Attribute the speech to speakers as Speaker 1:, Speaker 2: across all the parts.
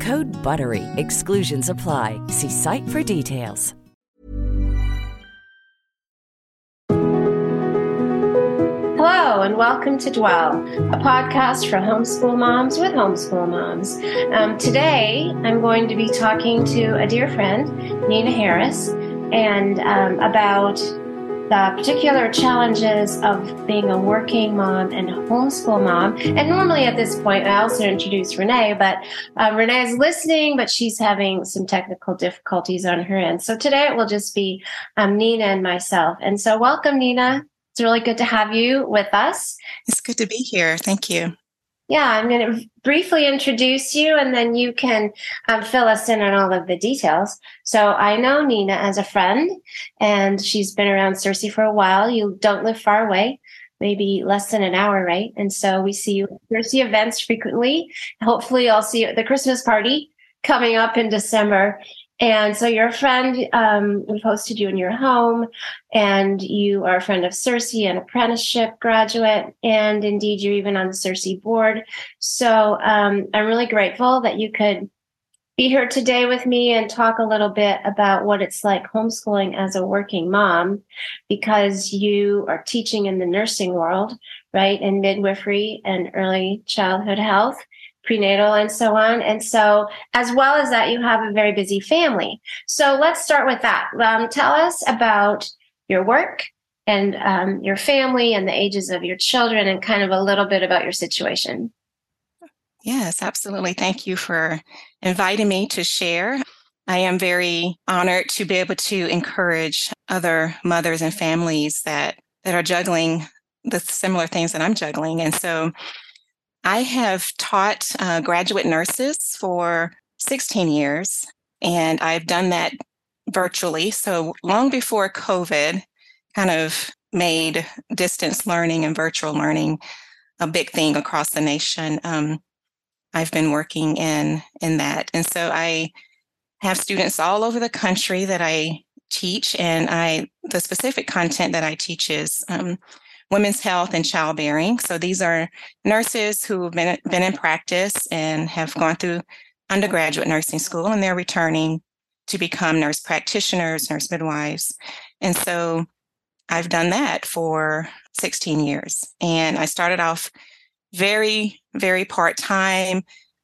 Speaker 1: Code BUTTERY. Exclusions apply. See site for details.
Speaker 2: Hello, and welcome to Dwell, a podcast for homeschool moms with homeschool moms. Um, today, I'm going to be talking to a dear friend, Nina Harris, and um, about the particular challenges of being a working mom and homeschool mom. And normally at this point, I also introduce Renee, but uh, Renee is listening, but she's having some technical difficulties on her end. So today it will just be um, Nina and myself. And so welcome, Nina. It's really good to have you with us.
Speaker 3: It's good to be here. Thank you.
Speaker 2: Yeah, I'm going to briefly introduce you and then you can um, fill us in on all of the details. So I know Nina as a friend and she's been around CiRCE for a while. You don't live far away, maybe less than an hour, right? And so we see you at CiRCE events frequently. Hopefully I'll see you at the Christmas party coming up in December. And so you're friend. Um, we've hosted you in your home, and you are a friend of CiRCE, an apprenticeship graduate, and indeed you're even on the CiRCE board. So um, I'm really grateful that you could be here today with me and talk a little bit about what it's like homeschooling as a working mom, because you are teaching in the nursing world, right, in midwifery and early childhood health prenatal and so on. And so, as well as that, you have a very busy family. So, let's start with that. Um, tell us about your work and um, your family and the ages of your children, and kind of a little bit about your situation.
Speaker 3: Yes, absolutely. Thank you for inviting me to share. I am very honored to be able to encourage other mothers and families that that are juggling the similar things that I'm juggling. And so I have taught uh, graduate nurses for 16 years, and I've done that virtually. So long before COVID kind of made distance learning and virtual learning a big thing across the nation. Um, I've been working in in that, and so I have students all over the country that I teach, and I the specific content that I teach is um, women's health and childbearing. So these are nurses who have been, been in practice and have gone through undergraduate nursing school and they're returning to become nurse practitioners, nurse midwives. And so I've done that for 16 years. And I started off very, very part time.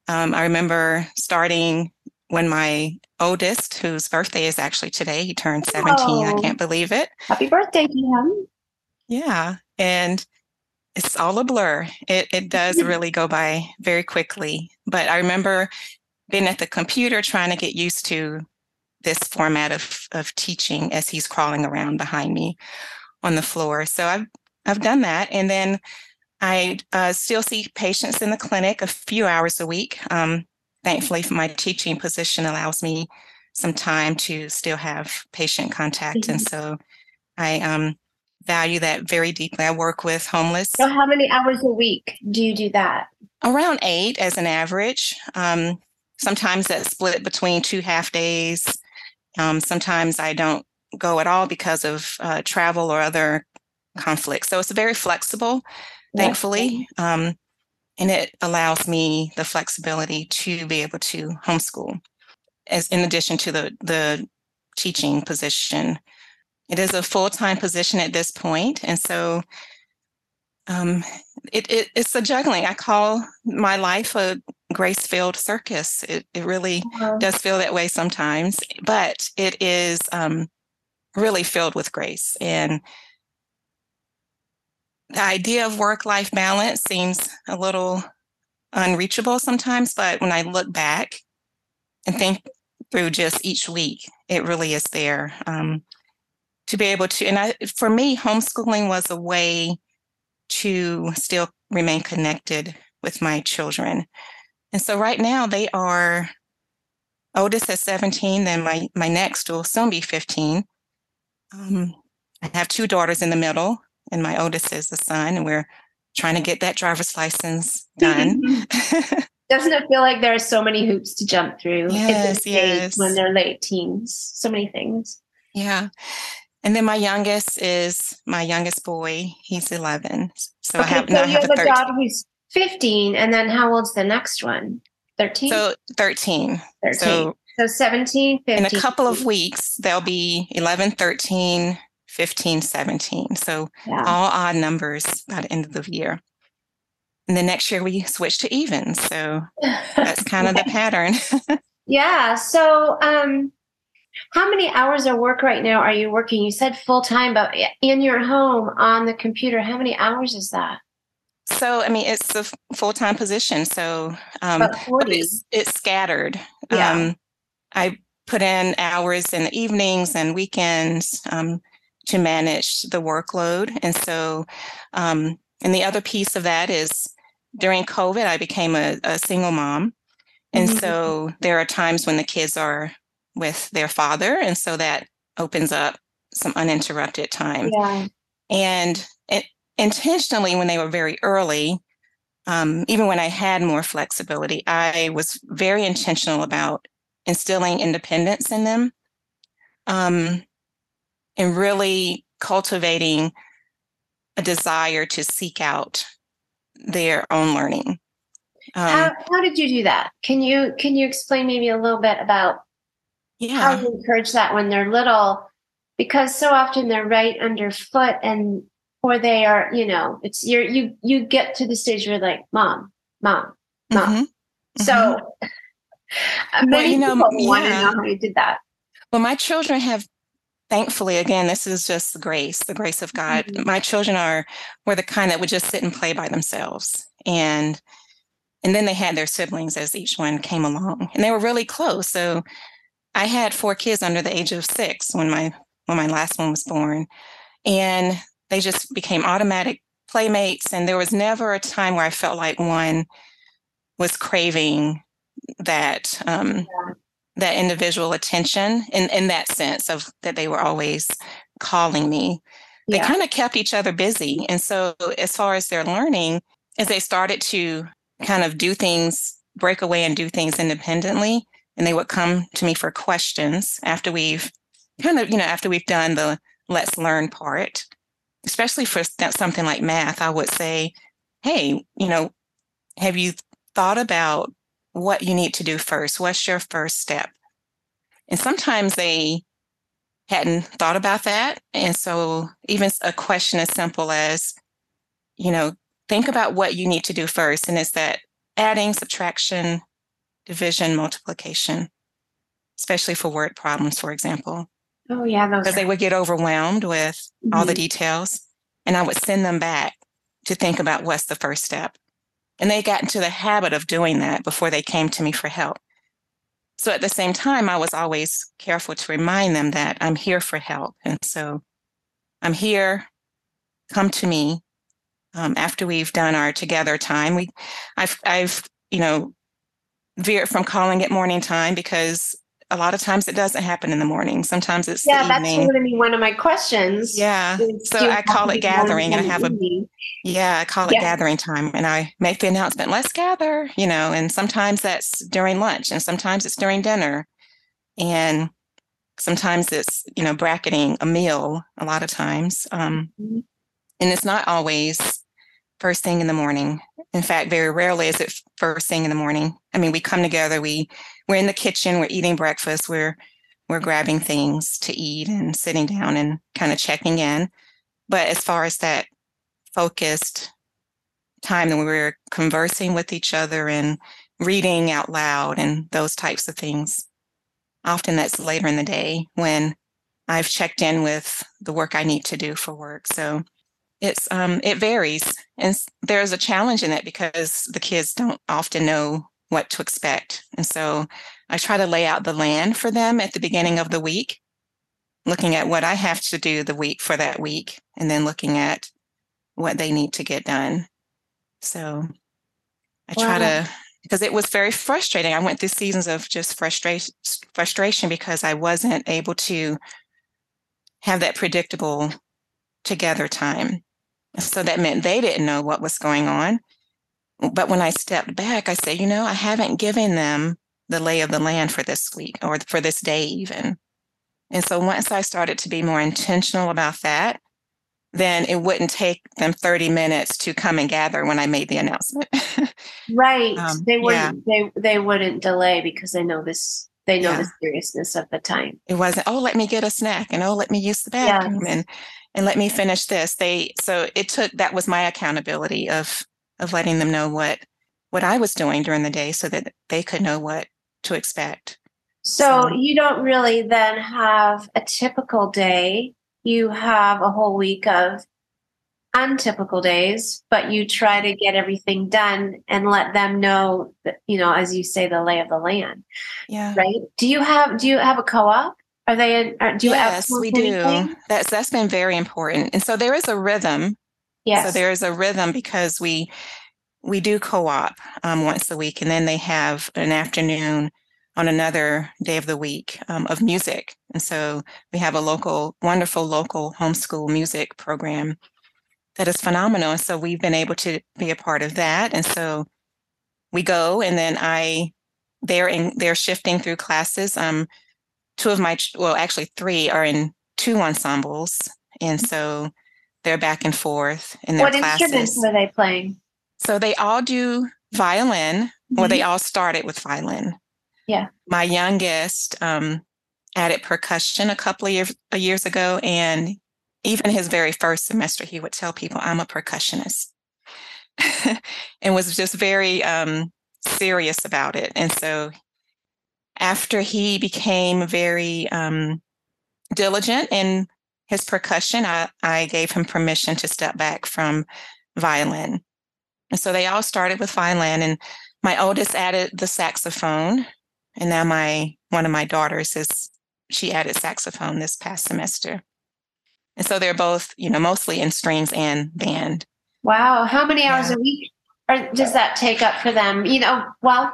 Speaker 3: Um, I remember starting when my oldest, whose birthday is actually today, he turned 17. Oh, I can't believe it.
Speaker 2: Happy birthday to him.
Speaker 3: Yeah and it's all a blur. It it does really go by very quickly. But I remember being at the computer trying to get used to this format of of teaching as he's crawling around behind me on the floor. So I've I've done that, and then I uh, still see patients in the clinic a few hours a week. Um, thankfully, my teaching position allows me some time to still have patient contact, mm-hmm. and so I um, value that very deeply. I work with homeless.
Speaker 2: So, how many hours a week do you do that?
Speaker 3: Around eight as an average. Um, sometimes that's split between two half days. Um, sometimes I don't go at all because of uh, travel or other conflicts. So it's very flexible, thankfully. Um, and it allows me the flexibility to be able to homeschool as in addition to the the teaching position it is a full-time position at this point and so um, it, it, it's a juggling. I call my life a grace-filled circus. It, it really uh-huh. does feel that way sometimes but it is um, really filled with grace and the idea of work-life balance seems a little unreachable sometimes but when i look back and think through just each week it really is there. Um, to be able to and i for me homeschooling was a way to still remain connected with my children. And so right now they are oldest at 17 then my my next will soon be 15 um, i have two daughters in the middle and my oldest is the son and we're trying to get that driver's license done.
Speaker 2: Doesn't it feel like there are so many hoops to jump through
Speaker 3: yes, at this yes.
Speaker 2: when they're late teens? So many things.
Speaker 3: Yeah and then my youngest is my youngest boy he's 11 so
Speaker 2: okay,
Speaker 3: i have
Speaker 2: so you
Speaker 3: have
Speaker 2: have
Speaker 3: a
Speaker 2: daughter who's 15 and then how old's the next one? 13
Speaker 3: so 13
Speaker 2: 13
Speaker 3: so
Speaker 2: so 17 15
Speaker 3: in a couple of weeks they'll be 11 13 15 17 so
Speaker 2: yeah.
Speaker 3: all odd numbers by the end of the year. And then next year we switch to even so that's kind of the pattern.
Speaker 2: Yeah so um how many hours of work right now are you working you said full time but in your home on the computer how many hours is that
Speaker 3: so i mean it's a full-time position so um but it's, it's scattered
Speaker 2: Yeah.
Speaker 3: um i put in hours in the evenings and weekends um, to manage the workload and so um and the other piece of that is during covid i became a, a single mom and
Speaker 2: Mhm.
Speaker 3: so there are times when the kids are with their father and so that opens up some uninterrupted time.
Speaker 2: Yeah.
Speaker 3: And it, intentionally when they were very early um, even when i had more flexibility i was very intentional about instilling independence in them um, and really cultivating a desire to seek out their own learning. Um,
Speaker 2: how, how did you do that? Can you can you explain maybe a little bit about
Speaker 3: yeah
Speaker 2: how you encourage that when they're little because so often they're right underfoot and or they are you know it's you're you you get to the stage where like mom mom mom
Speaker 3: Mhm.
Speaker 2: so many
Speaker 3: you know,
Speaker 2: people want to know how you did that
Speaker 3: Well, my children have, thankfully, again, this is just grace, the grace of God.
Speaker 2: Mhm.
Speaker 3: My children are were the kind that would just sit and play by themselves, and and then they had their siblings as each one came along, and they were really close. So I had four kids under the age of six when my when my last one was born, and they just became automatic playmates. And there was never a time where I felt like one was craving that um, that individual attention in, in that sense of that they were always calling me. They
Speaker 2: yeah
Speaker 3: kind of kept each other busy. And so as far as their learning, as they started to kind of do things, break away and do things independently, and they would come to me for questions after we've kind of, you know, after we've done the let's learn part, especially for something like math, I would say, hey, you know, have you thought about what you need to do first? What's your first step? And sometimes they hadn't thought about that. And so, even a question as simple as, you know, think about what you need to do first. And it's that adding, subtraction, division, multiplication, especially for word problems, for example,
Speaker 2: oh yeah those
Speaker 3: because they would get overwhelmed with all the
Speaker 2: Mhm.
Speaker 3: details. And I would send them back to think about what's the first step. And they got into the habit of doing that before they came to me for help. So at the same time, I was always careful to remind them that I'm here for help. And so I'm here, come to me. Um, after we've done our together time, we, I've, I've, you know, veered from calling it morning time because a lot of times it doesn't happen in the morning. Sometimes it's
Speaker 2: yeah, that's going to be one of my questions.
Speaker 3: Yeah.
Speaker 2: is
Speaker 3: So I call it gathering and I have a
Speaker 2: evening?
Speaker 3: Yeah, I call it
Speaker 2: Yeah.
Speaker 3: gathering time. And I make the announcement, let's gather, you know, and sometimes that's during lunch and sometimes it's during dinner. And sometimes it's, you know, bracketing a meal a lot of times. Um,
Speaker 2: Mhm.
Speaker 3: and it's not always first thing in the morning. In fact, very rarely is it first thing in the morning. I mean, we come together, we we're in the kitchen, we're eating breakfast, we're we're grabbing things to eat and sitting down and kind of checking in. But as far as that focused time that we were conversing with each other and reading out loud and those types of things, often that's later in the day when I've checked in with the work I need to do for work. So it's um it varies. And there's a challenge in it because the kids don't often know what to expect. And so i try to lay out the land for them at the beginning of the week looking at what i have to do the week for that week and then looking at what they need to get done. So i try
Speaker 2: Wow.
Speaker 3: to because it was very frustrating. I went through seasons of just frustration frustration because i wasn't able to have that predictable together time so that meant they didn't know what was going on. But when I stepped back, I said, you know, I haven't given them the lay of the land for this week or for this day, even. And so once I started to be more intentional about that, then it wouldn't take them 30 minutes to come and gather when I made the announcement.
Speaker 2: Right.
Speaker 3: Um,
Speaker 2: they wouldn't they they wouldn't delay because they know this they know
Speaker 3: Yeah.
Speaker 2: the seriousness of the time.
Speaker 3: it wasn't, oh, let me get a snack and oh, let me use the bathroom
Speaker 2: Yes.
Speaker 3: and and let me finish this. They so it took that was my accountability of of letting them know what what I was doing during the day so that they could know what to expect.
Speaker 2: So
Speaker 3: So-
Speaker 2: you don't really then have a typical day. You have a whole week of untypical days, but you try to get everything done and let them know that, you know, as you say, the lay of the land,
Speaker 3: Yeah.
Speaker 2: right? Do you have do you have a co-op? Are they in are, do you
Speaker 3: yes, we do. That's that's been very important. And so there is a rhythm.
Speaker 2: Yes.
Speaker 3: So there is a rhythm because we we do co-op um, once a week, and then they have an afternoon on another day of the week um, of music. And so we have a local, wonderful local homeschool music program that is phenomenal. And so we've been able to be a part of that. And so we go, and then I they're in they're shifting through classes. Um, two of my well, actually three are in two ensembles, and so they're back and forth in their
Speaker 2: what
Speaker 3: classes.
Speaker 2: instruments are they playing?
Speaker 3: So they all do violin. Well, they all started with violin.
Speaker 2: Yeah.
Speaker 3: My youngest um, added percussion a couple of years, years ago, and even his very first semester, he would tell people, "I'm a percussionist," and was just very um, serious about it. And so, after he became very um, diligent in his percussion, I, I gave him permission to step back from violin. And so they all started with violin, and my oldest added the saxophone, and now my one of my daughters is she added saxophone this past semester. And so they're both, you know, mostly in strings and band.
Speaker 2: Wow. How many hours
Speaker 3: Yeah.
Speaker 2: a week or does that take up for them? You know, well,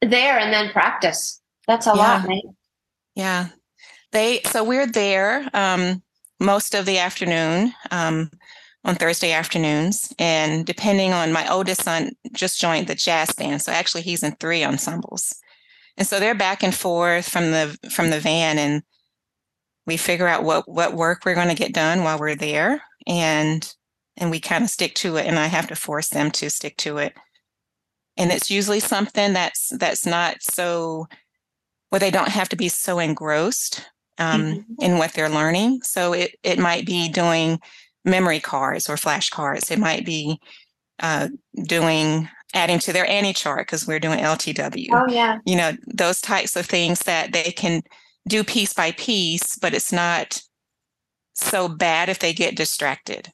Speaker 2: there and then practice. That's a lot,
Speaker 3: Yeah.
Speaker 2: right?
Speaker 3: Yeah. They so we're there um most of the afternoon um on Thursday afternoons and depending on my oldest son just joined the jazz band so actually he's in three ensembles. And so they're back and forth from the from the van and we figure out what what work we're going to get done while we're there and and we kind of stick to it and I have to force them to stick to it. And it's usually something that's that's not so where they don't have to be so engrossed um,
Speaker 2: Mhm.
Speaker 3: in what they're learning. So it, it might be doing memory cards or flashcards. It might be uh, doing adding to their ANI chart because we're doing LTW.
Speaker 2: Oh, yeah.
Speaker 3: You know, those types of things that they can do piece by piece, but it's not so bad if they get distracted.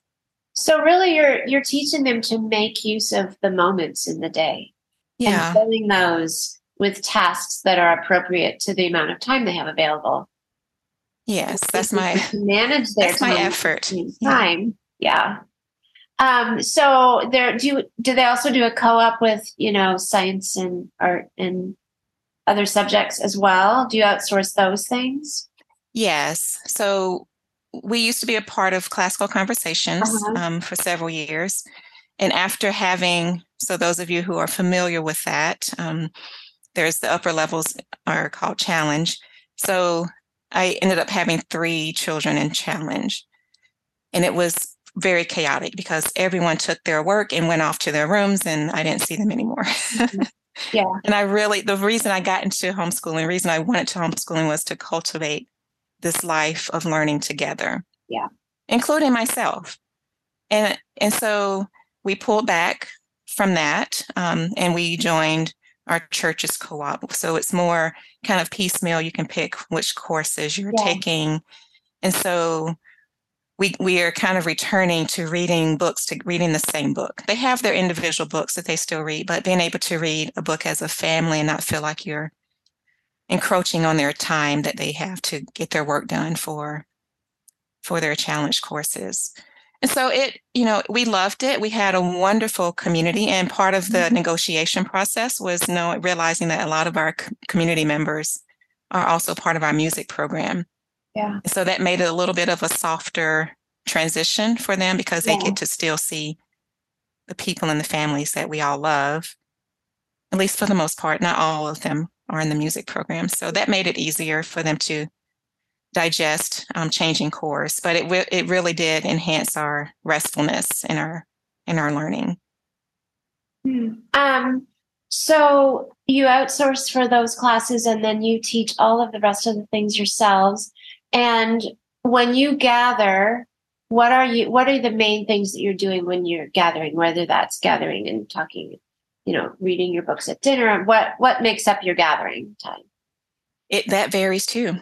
Speaker 2: So really you're you're teaching them to make use of the moments in the day
Speaker 3: Yeah.
Speaker 2: and filling those with tasks that are appropriate to the amount of time they have available.
Speaker 3: Yes, that's my
Speaker 2: manage their
Speaker 3: that's my effort.
Speaker 2: same
Speaker 3: Yeah.
Speaker 2: time. Yeah. Um, so there do you, do they also do a co-op with, you know, science and art and other subjects as well? Do you outsource those things?
Speaker 3: Yes. So we used to be a part of classical conversations uh-huh. um, for several years. And after having, so those of you who are familiar with that, um, there's the upper levels are called challenge. So I ended up having three children in challenge. And it was very chaotic because everyone took their work and went off to their rooms and I didn't see them anymore.
Speaker 2: Yeah.
Speaker 3: And I really, the reason I got into homeschooling, the reason I went to homeschooling was to cultivate this life of learning together.
Speaker 2: Yeah.
Speaker 3: Including myself. And, and so we pulled back from that um, and we joined our church's co-op. So it's more kind of piecemeal. You can pick which courses you're yeah. taking. And so we we are kind of returning to reading books to reading the same book. They have their individual books that they still read, but being able to read a book as a family and not feel like you're encroaching on their time that they have to get their work done for for their challenge courses. And so it, you know, we loved it. We had a wonderful community, and part of the mm-hmm. negotiation process was you know, realizing that a lot of our community members are also part of our music program.
Speaker 2: Yeah.
Speaker 3: So that made it a little bit of a softer transition for them because they yeah. get to still see the people and the families that we all love, at least for the most part. Not all of them are in the music program. So that made it easier for them to digest um, changing course, but it it really did enhance our restfulness in our in our learning.
Speaker 2: Hmm. Um, so you outsource for those classes, and then you teach all of the rest of the things yourselves. And when you gather, what are you? What are the main things that you're doing when you're gathering? Whether that's gathering and talking, you know, reading your books at dinner. What what makes up your gathering time?
Speaker 3: It that varies too.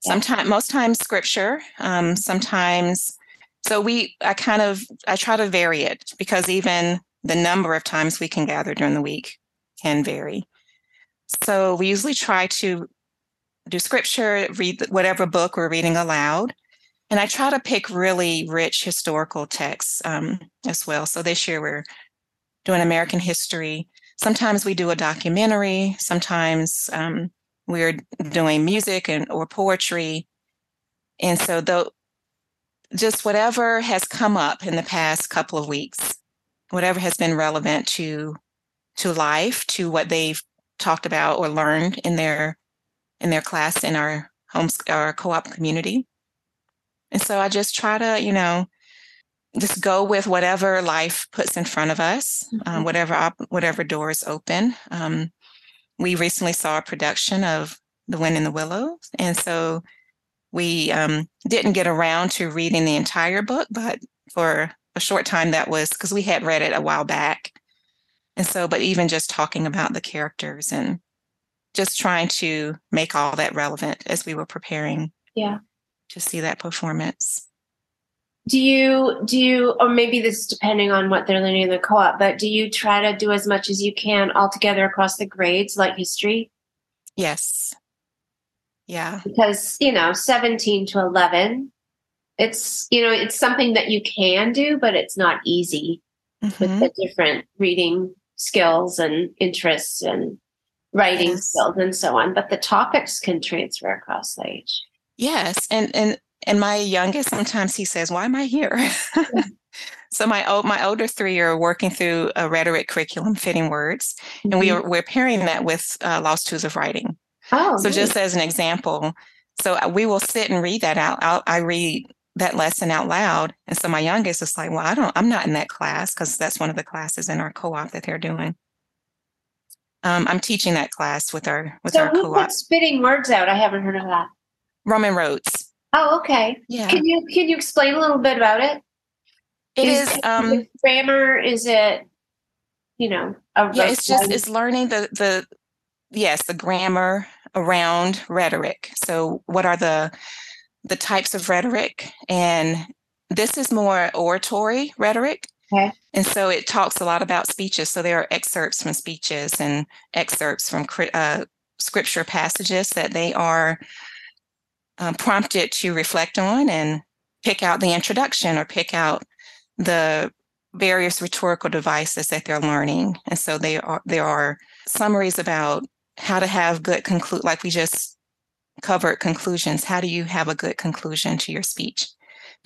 Speaker 3: Sometimes, most times, scripture. Um, sometimes, so we. I kind of I try to vary it because even the number of times we can gather during the week can vary. So we usually try to do scripture, read whatever book we're reading aloud. And I try to pick really rich historical texts um, as well. So this year we're doing American history. Sometimes we do a documentary. Sometimes um, we're doing music and or poetry and so though just whatever has come up in the past couple of weeks whatever has been relevant to to life to what they've talked about or learned in their in their class in our homes our co-op community and so i just try to you know just go with whatever life puts in front of us um, mm-hmm. um, whatever op- whatever doors open um, we recently saw a production of The Wind in the Willows. And so we um, didn't get around to reading the entire book, but for a short time that was because we had read it a while back. And so, but even just talking about the characters and just trying to make all that relevant as we were preparing
Speaker 2: yeah.
Speaker 3: to see that performance
Speaker 2: do you do you or maybe this is depending on what they're learning in the co-op but do you try to do as much as you can all together across the grades like history
Speaker 3: yes yeah
Speaker 2: because you know 17 to 11 it's you know it's something that you can do but it's not easy mm-hmm. with the different reading skills and interests and writing yes. skills and so on but the topics can transfer across the age
Speaker 3: yes and and and my youngest, sometimes he says, Why am I here? so my old, my older three are working through a rhetoric curriculum, fitting words, mm-hmm. and we mm-hmm. are we're pairing that with uh, Lost Tools of Writing.
Speaker 2: Oh,
Speaker 3: so nice. just as an example, so uh, we will sit and read that out. I'll, I read that lesson out loud, and so my youngest is like, "Well, I don't, I'm not in that class because that's one of the classes in our co-op that they're doing." Um, I'm teaching that class with our with
Speaker 2: so
Speaker 3: our
Speaker 2: who
Speaker 3: co-op.
Speaker 2: Put spitting words out. I haven't heard of that.
Speaker 3: Roman Roads.
Speaker 2: Oh, okay.
Speaker 3: Yeah.
Speaker 2: Can you can you explain a little bit about it?
Speaker 3: It is, is um
Speaker 2: it grammar. Is it you know?
Speaker 3: yeah, it's just it's learning the the yes the grammar around rhetoric. So what are the the types of rhetoric and this is more oratory rhetoric.
Speaker 2: Okay.
Speaker 3: And so it talks a lot about speeches. So there are excerpts from speeches and excerpts from uh, scripture passages that they are um, prompted to reflect on and pick out the introduction or pick out the various rhetorical devices that they're learning. And so they are there are summaries about how to have good conclude like we just covered conclusions. How do you have a good conclusion to your speech?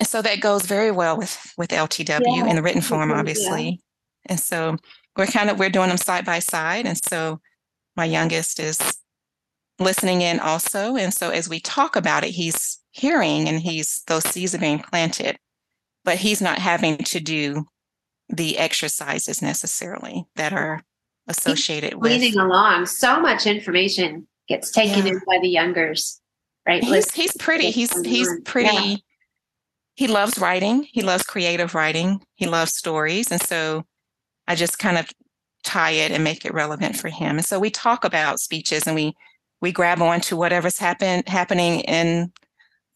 Speaker 3: And so that goes very well with with LTW yeah. in the written form, obviously. Yeah. And so we're kind of we're doing them side by side. And so my youngest is listening in also. And so as we talk about it, he's hearing and he's those seeds are being planted, but he's not having to do the exercises necessarily that are associated with
Speaker 2: leading along. So much information gets taken yeah. in by the youngers, right?
Speaker 3: He's, he's pretty. He's he's pretty. He loves writing. He loves creative writing. He loves stories, and so I just kind of tie it and make it relevant for him. And so we talk about speeches, and we we grab on to whatever's happen happening in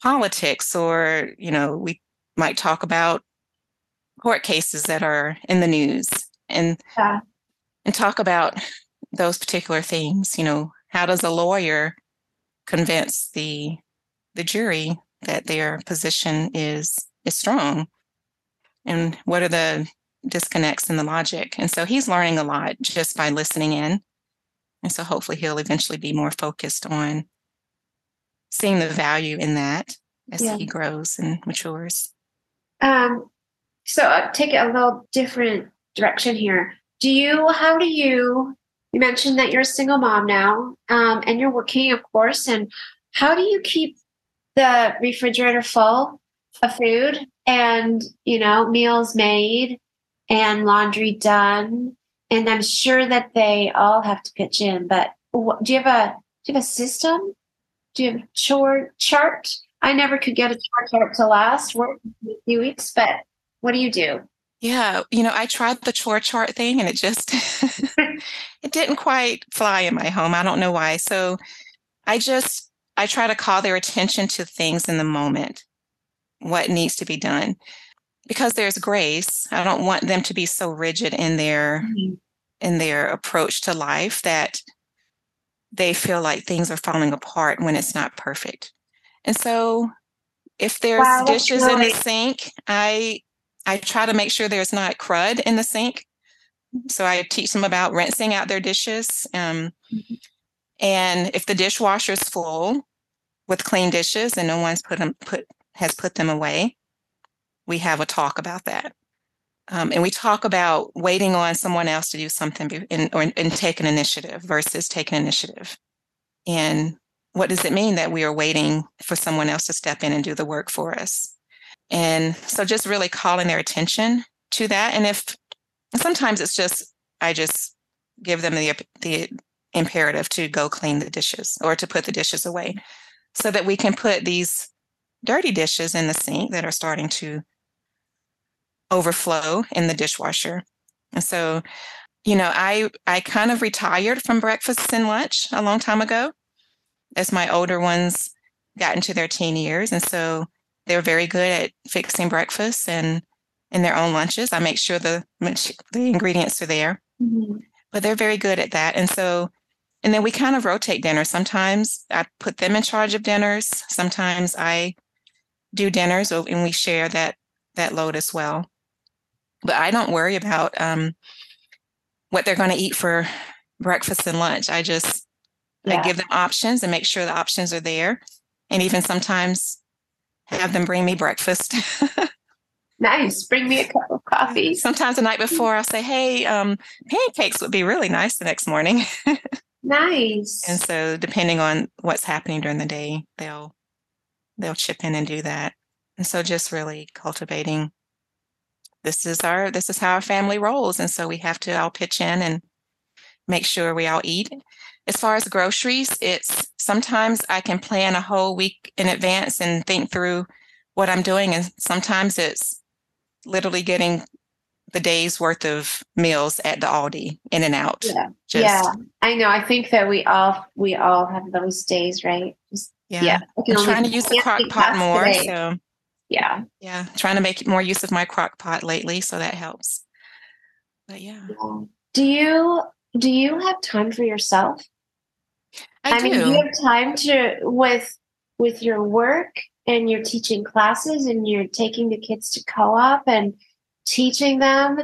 Speaker 3: politics, or you know, we might talk about court cases that are in the news, and yeah and talk about those particular things. You know, how does a lawyer convince the the jury that their position is is strong? And what are the disconnects in the logic? And so he's learning a lot just by listening in. And so hopefully he'll eventually be more focused on seeing the value in that as yeah. he grows and matures.
Speaker 2: Um, so I'll take it a little different direction here do you how do you you mentioned that you're a single mom now um, and you're working of course and how do you keep the refrigerator full of food and you know meals made and laundry done and i'm sure that they all have to pitch in but do you have a do you have a system do you have a chore chart i never could get a chore chart to last a few weeks but what do you do
Speaker 3: yeah, you know, I tried the chore chart thing and it just it didn't quite fly in my home. I don't know why. So I just I try to call their attention to things in the moment. What needs to be done. Because there's grace. I don't want them to be so rigid in their mm-hmm. in their approach to life that they feel like things are falling apart when it's not perfect. And so if there's wow, dishes in the sink, I I try to make sure there's not crud in the sink. So I teach them about rinsing out their dishes. Um, mm-hmm. And if the dishwasher is full with clean dishes and no one's put them put has put them away, we have a talk about that. Um, and we talk about waiting on someone else to do something and, or, and take an initiative versus take an initiative. And what does it mean that we are waiting for someone else to step in and do the work for us? And so just really calling their attention to that. And if sometimes it's just, I just give them the, the imperative to go clean the dishes or to put the dishes away so that we can put these dirty dishes in the sink that are starting to overflow in the dishwasher. And so, you know, I I kind of retired from breakfast and lunch a long time ago as my older ones got into their teen years. And so they're very good at fixing breakfast and in their own lunches. I make sure the the ingredients are there, mm-hmm. but they're very good at that. And so, and then we kind of rotate dinners. Sometimes I put them in charge of dinners. Sometimes I do dinners, and we share that that load as well. But I don't worry about um, what they're going to eat for breakfast and lunch. I just yeah. I give them options and make sure the options are there. And even sometimes have them bring me breakfast.
Speaker 2: nice. Bring me a cup of coffee.
Speaker 3: Sometimes the night before, I'll say, hey, um, pancakes would be really nice the next morning.
Speaker 2: nice.
Speaker 3: And so, depending on what's happening during the day, they'll they'll chip in and do that. And so, just really cultivating. This is our this is how our family rolls, and so we have to all pitch in and make sure we all eat as far as groceries, it's sometimes I can plan a whole week in advance and think through what I'm doing. And sometimes it's literally getting the day's worth of meals at the Aldi in and out.
Speaker 2: Yeah. Just, yeah. I know. I think that we all we all have those days, right? Just,
Speaker 3: yeah. yeah. I'm trying to use the crock pot more. Today. So
Speaker 2: yeah.
Speaker 3: Yeah. Trying to make more use of my crock pot lately. So that helps. But yeah.
Speaker 2: Do you do you have time for yourself?
Speaker 3: I, I
Speaker 2: mean, you have time to with with your work and you're teaching classes and you're taking the kids to co-op and teaching them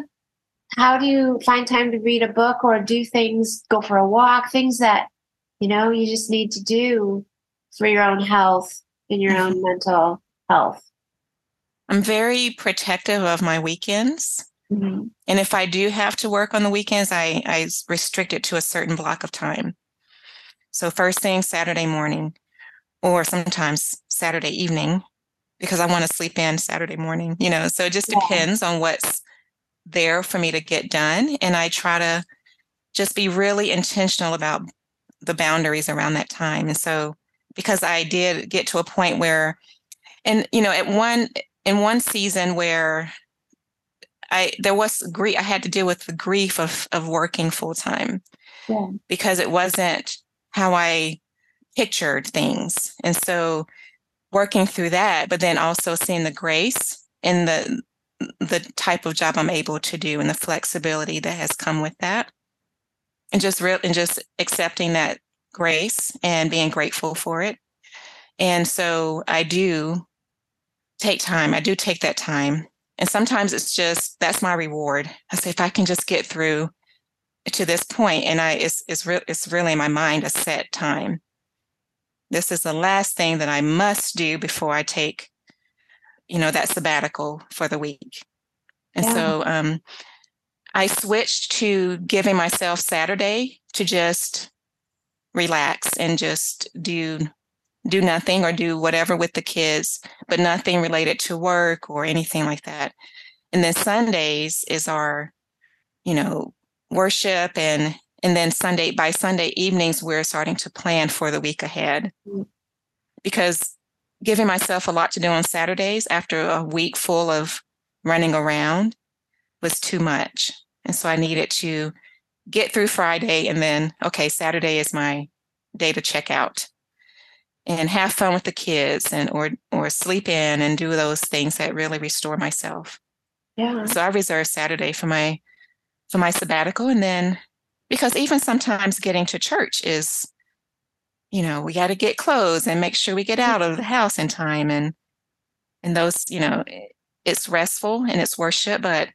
Speaker 2: how do you find time to read a book or do things go for a walk things that you know, you just need to do for your own health and your own mental health.
Speaker 3: I'm very protective of my weekends. Mm-hmm. And if I do have to work on the weekends, I, I restrict it to a certain block of time. So, first thing Saturday morning, or sometimes Saturday evening, because I want to sleep in Saturday morning, you know. So, it just depends on what's there for me to get done. And I try to just be really intentional about the boundaries around that time. And so, because I did get to a point where, and you know, at one in one season where I there was grief, I had to deal with the grief of of working full time yeah. because it wasn't how I pictured things, and so working through that, but then also seeing the grace in the the type of job I'm able to do and the flexibility that has come with that. And just real and just accepting that grace and being grateful for it. And so I do take time. I do take that time. And sometimes it's just that's my reward. I say if I can just get through to this point and I it's it's, re- it's really in my mind a set time. This is the last thing that I must do before I take you know, that sabbatical for the week. And yeah. so um, I switched to giving myself Saturday to just relax and just do do nothing or do whatever with the kids, but nothing related to work or anything like that. And then Sundays is our, you know, worship and and then Sunday by Sunday evenings we're starting to plan for the week ahead. Mm. Because giving myself a lot to do on Saturdays after a week full of running around was too much. And so I needed to get through Friday and then, okay, Saturday is my day to check out and have fun with the kids and or or sleep in and do those things that really restore myself. Yeah. So I reserve Saturday for my for my sabbatical and then because even sometimes getting to church is you know, we got to get clothes and make sure we get out of the house in time. And, and those, you know, it's restful and it's worship, but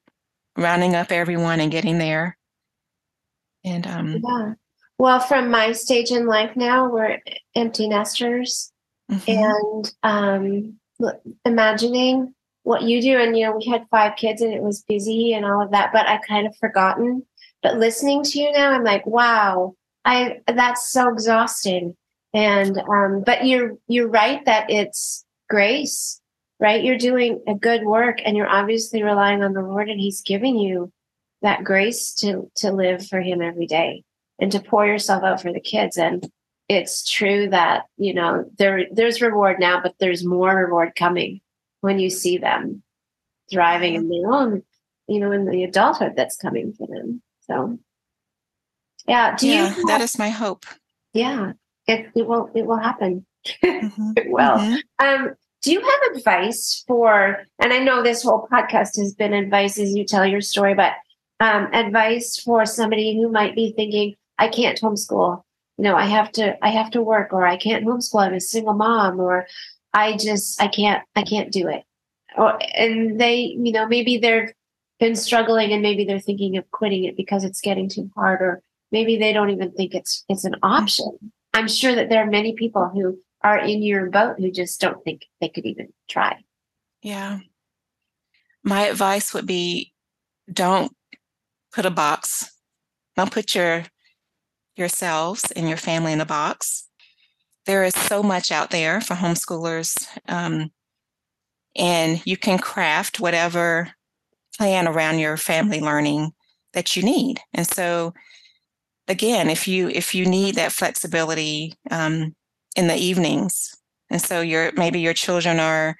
Speaker 3: rounding up everyone and getting there. And, um,
Speaker 2: yeah. Well, from my stage in life now, we're empty nesters mm-hmm. and, um, imagining what you do. And, you know, we had five kids and it was busy and all of that, but I kind of forgotten. But listening to you now, I'm like, wow, I that's so exhausting. And um, but you're you're right that it's grace right? You're doing a good work and you're obviously relying on the lord and he's giving you that grace to to live for him every day and to pour yourself out for the kids. And it's true that you know there there's reward now but there's more reward coming when you see them thriving in their own you know in the adulthood that's coming for them so yeah
Speaker 3: do yeah, you that is my hope
Speaker 2: yeah it, it will it will happen. Mm-hmm. it will. Mm-hmm. Um, do you have advice for? And I know this whole podcast has been advice as you tell your story, but um, advice for somebody who might be thinking, "I can't homeschool. You know, I have to I have to work, or I can't homeschool. I'm a single mom, or I just I can't I can't do it." Or and they, you know, maybe they've been struggling, and maybe they're thinking of quitting it because it's getting too hard, or maybe they don't even think it's it's an option. I'm sure that there are many people who are in your boat who just don't think they could even try.
Speaker 3: Yeah. My advice would be don't put a box. Don't put your yourselves and your family in a box. There is so much out there for homeschoolers. Um, and you can craft whatever plan around your family learning that you need. And so again, if you if you need that flexibility um, in the evenings, and so your maybe your children are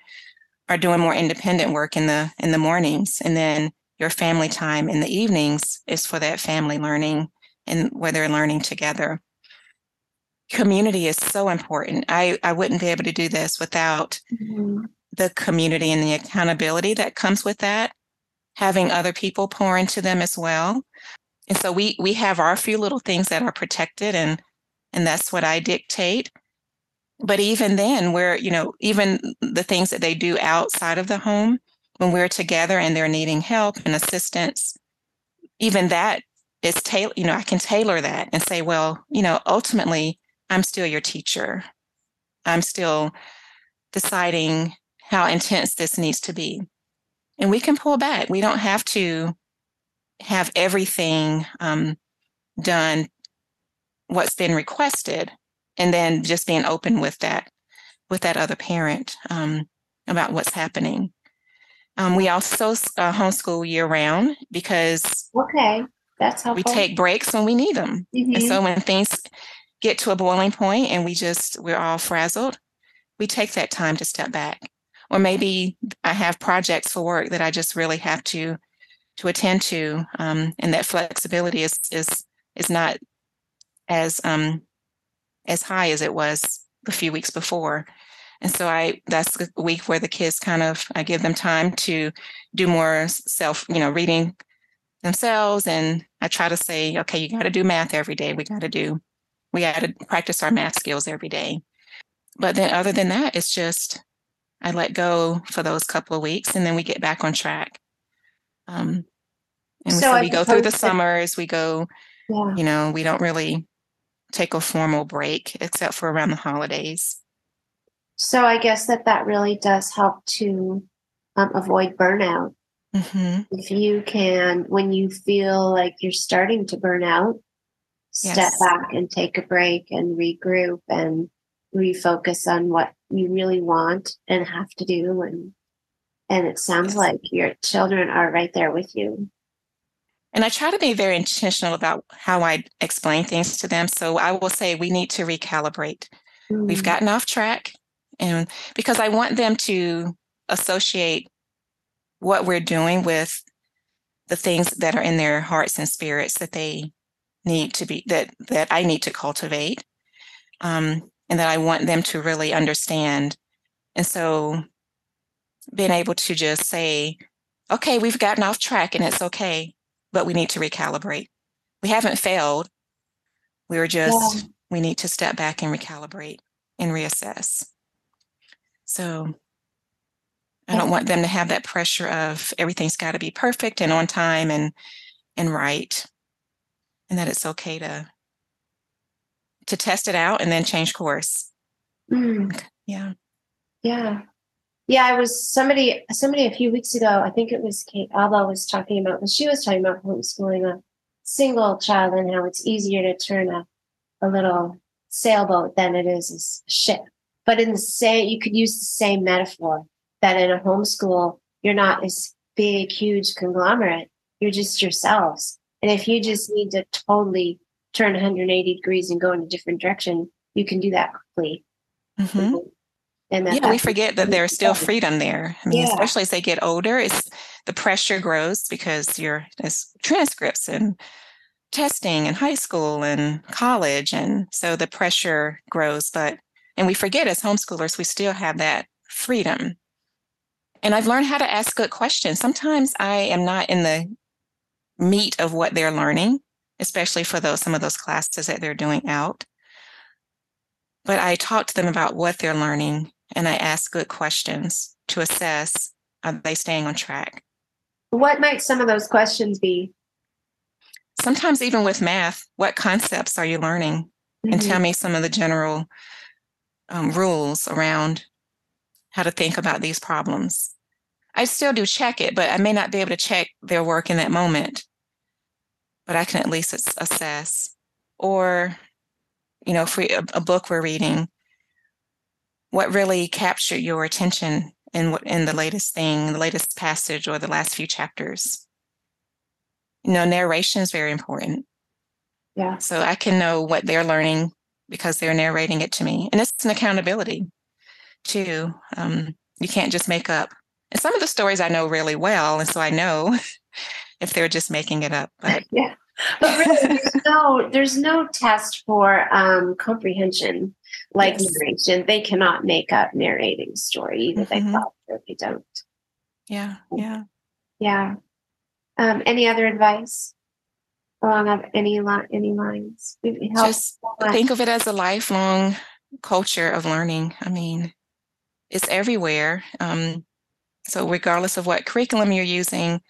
Speaker 3: are doing more independent work in the in the mornings, and then your family time in the evenings is for that family learning and where they're learning together. Community is so important. I I wouldn't be able to do this without mm-hmm. the community and the accountability that comes with that. Having other people pour into them as well and so we we have our few little things that are protected and and that's what I dictate. But even then, where, you know, even the things that they do outside of the home, when we're together and they're needing help and assistance, even that is tailor, you know, I can tailor that and say, well, you know, ultimately I'm still your teacher. I'm still deciding how intense this needs to be. And we can pull back. We don't have to have everything um, done what's been requested and then just being open with that with that other parent um, about what's happening um, we also uh, homeschool year round because
Speaker 2: okay that's helpful.
Speaker 3: we take breaks when we need them mm-hmm. and so when things get to a boiling point and we just we're all frazzled we take that time to step back or maybe i have projects for work that i just really have to to attend to um, and that flexibility is is is not as um as high as it was a few weeks before. And so i that's the week where the kids kind of i give them time to do more self you know reading themselves and i try to say okay you got to do math every day. We got to do we got to practice our math skills every day. But then other than that it's just i let go for those couple of weeks and then we get back on track um, and so, so we go through the summers we go yeah. you know we don't really take a formal break except for around the holidays
Speaker 2: so i guess that that really does help to um, avoid burnout mm-hmm. if you can when you feel like you're starting to burn out step yes. back and take a break and regroup and refocus on what you really want and have to do and and it sounds yes. like your children are right there with you
Speaker 3: and I try to be very intentional about how I explain things to them. So I will say we need to recalibrate. Mm-hmm. We've gotten off track. And because I want them to associate what we're doing with the things that are in their hearts and spirits that they need to be that that I need to cultivate. Um, and that I want them to really understand. And so being able to just say, okay, we've gotten off track and it's okay but we need to recalibrate. We haven't failed. We were just, yeah. we need to step back and recalibrate and reassess. So I don't want them to have that pressure of everything's got to be perfect and on time and and right. And that it's okay to to test it out and then change course. Mm. Yeah.
Speaker 2: Yeah. Yeah, I was somebody somebody a few weeks ago. I think it was Kate Alba was talking about. Well, she was talking about homeschooling a single child and how it's easier to turn a a little sailboat than it is a ship. But in the same, you could use the same metaphor that in a homeschool, you're not this big, huge conglomerate. You're just yourselves. And if you just need to totally turn 180 degrees and go in a different direction, you can do that quickly. Mm-hmm.
Speaker 3: And yeah, we forget that there's still freedom there. I mean, yeah. especially as they get older, it's the pressure grows because you're there's transcripts and testing in high school and college, and so the pressure grows. But and we forget as homeschoolers, we still have that freedom. And I've learned how to ask good questions. Sometimes I am not in the meat of what they're learning, especially for those some of those classes that they're doing out. But I talk to them about what they're learning and I ask good questions to assess are they staying on track.
Speaker 2: What might some of those questions be?
Speaker 3: Sometimes, even with math, what concepts are you learning? Mm-hmm. And tell mm-hmm. me some of the general um, rules around how to think about these problems. I still do check it, but I may not be able to check their work in that moment. But I can at least assess. Or, you know, if we a, a book we're reading, what really captured your attention in what in the latest thing, the latest passage or the last few chapters. You know, narration is very important.
Speaker 2: Yeah.
Speaker 3: So I can know what they're learning because they're narrating it to me. And it's an accountability too. Um, you can't just make up. And some of the stories I know really well, and so I know if they're just making it up. But
Speaker 2: yeah. But really, there's no there's no test for um, comprehension like yes. narration. They cannot make up narrating story, either mm-hmm. they thought or they don't.
Speaker 3: Yeah, yeah,
Speaker 2: yeah. Um, any other advice along of any li- any lines?
Speaker 3: Just so think of it as a lifelong culture of learning. I mean, it's everywhere. Um, so regardless of what curriculum you're using,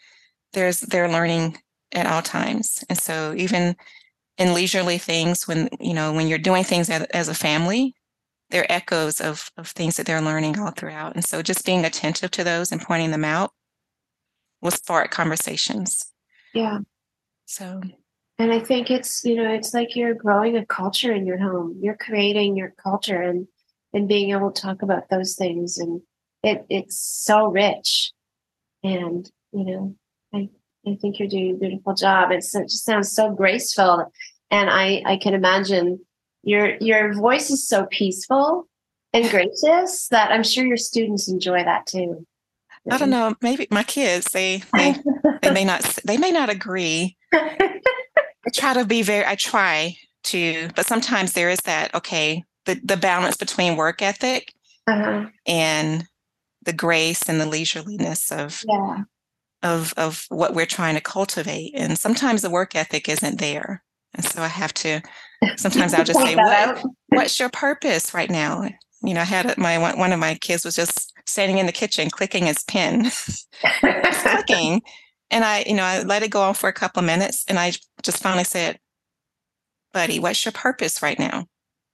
Speaker 3: there's they're learning at all times. And so even in leisurely things when you know when you're doing things as, as a family they're echoes of of things that they're learning all throughout and so just being attentive to those and pointing them out will spark conversations
Speaker 2: Yeah.
Speaker 3: so
Speaker 2: And I think it's, you know, it's like you're growing a culture in your home. You're creating your culture and and being able to talk about those things and it it's so rich. And, you know, I I think you're doing a beautiful job. It's, it just sounds so graceful. And I I can imagine your your voice is so peaceful and gracious that I'm sure your students enjoy that too.
Speaker 3: i don't know maybe my kids they they, they may not they may not agree i try to be very i try to but sometimes there is that okay the, the balance between work ethic
Speaker 2: uh-huh.
Speaker 3: and the grace and the leisureliness of
Speaker 2: Yeah.
Speaker 3: Of of what we're trying to cultivate and sometimes the work ethic isn't there. And so i have to sometimes i'll just say what, what's your purpose right now? You know i had my one of my kids was just standing in the kitchen clicking his pen clicking. And i you know i let it go on for a couple of minutes and i just finally said buddy what's your purpose right now?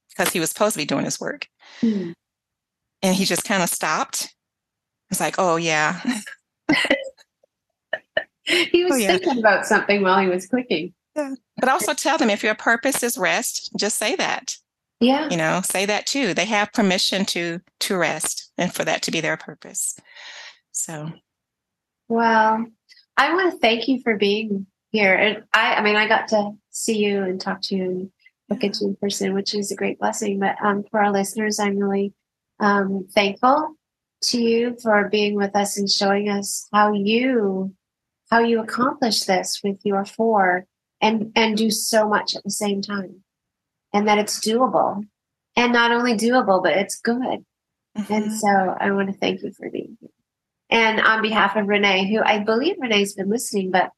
Speaker 3: Because he was supposed to be doing his work.
Speaker 2: Hmm.
Speaker 3: and he just kind of stopped it's like oh yeah
Speaker 2: he was
Speaker 3: Oh, yeah.
Speaker 2: thinking about something while he was clicking.
Speaker 3: but also tell them if your purpose is rest just say that
Speaker 2: Yeah.
Speaker 3: you know say that too they have permission to to rest and for that to be their purpose so
Speaker 2: Well, I want to thank you for being here. And I, I mean, I got to see you and talk to you and look at you in person, which is a great blessing. But um, for our listeners, I'm really um, thankful to you for being with us and showing us how you how you accomplish this with your four and and do so much at the same time, and that it's doable, and not only doable, but it's good. And
Speaker 3: mhm.
Speaker 2: so I want to thank you for being here. And on behalf of Renee, who I believe Renee's been listening, but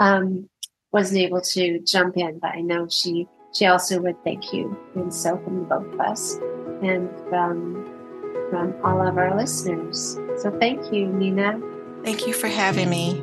Speaker 2: um, wasn't able to jump in, but I know she she also would thank you. And so from both of us and from from all of our listeners. So thank you, Nina.
Speaker 3: thank you for having me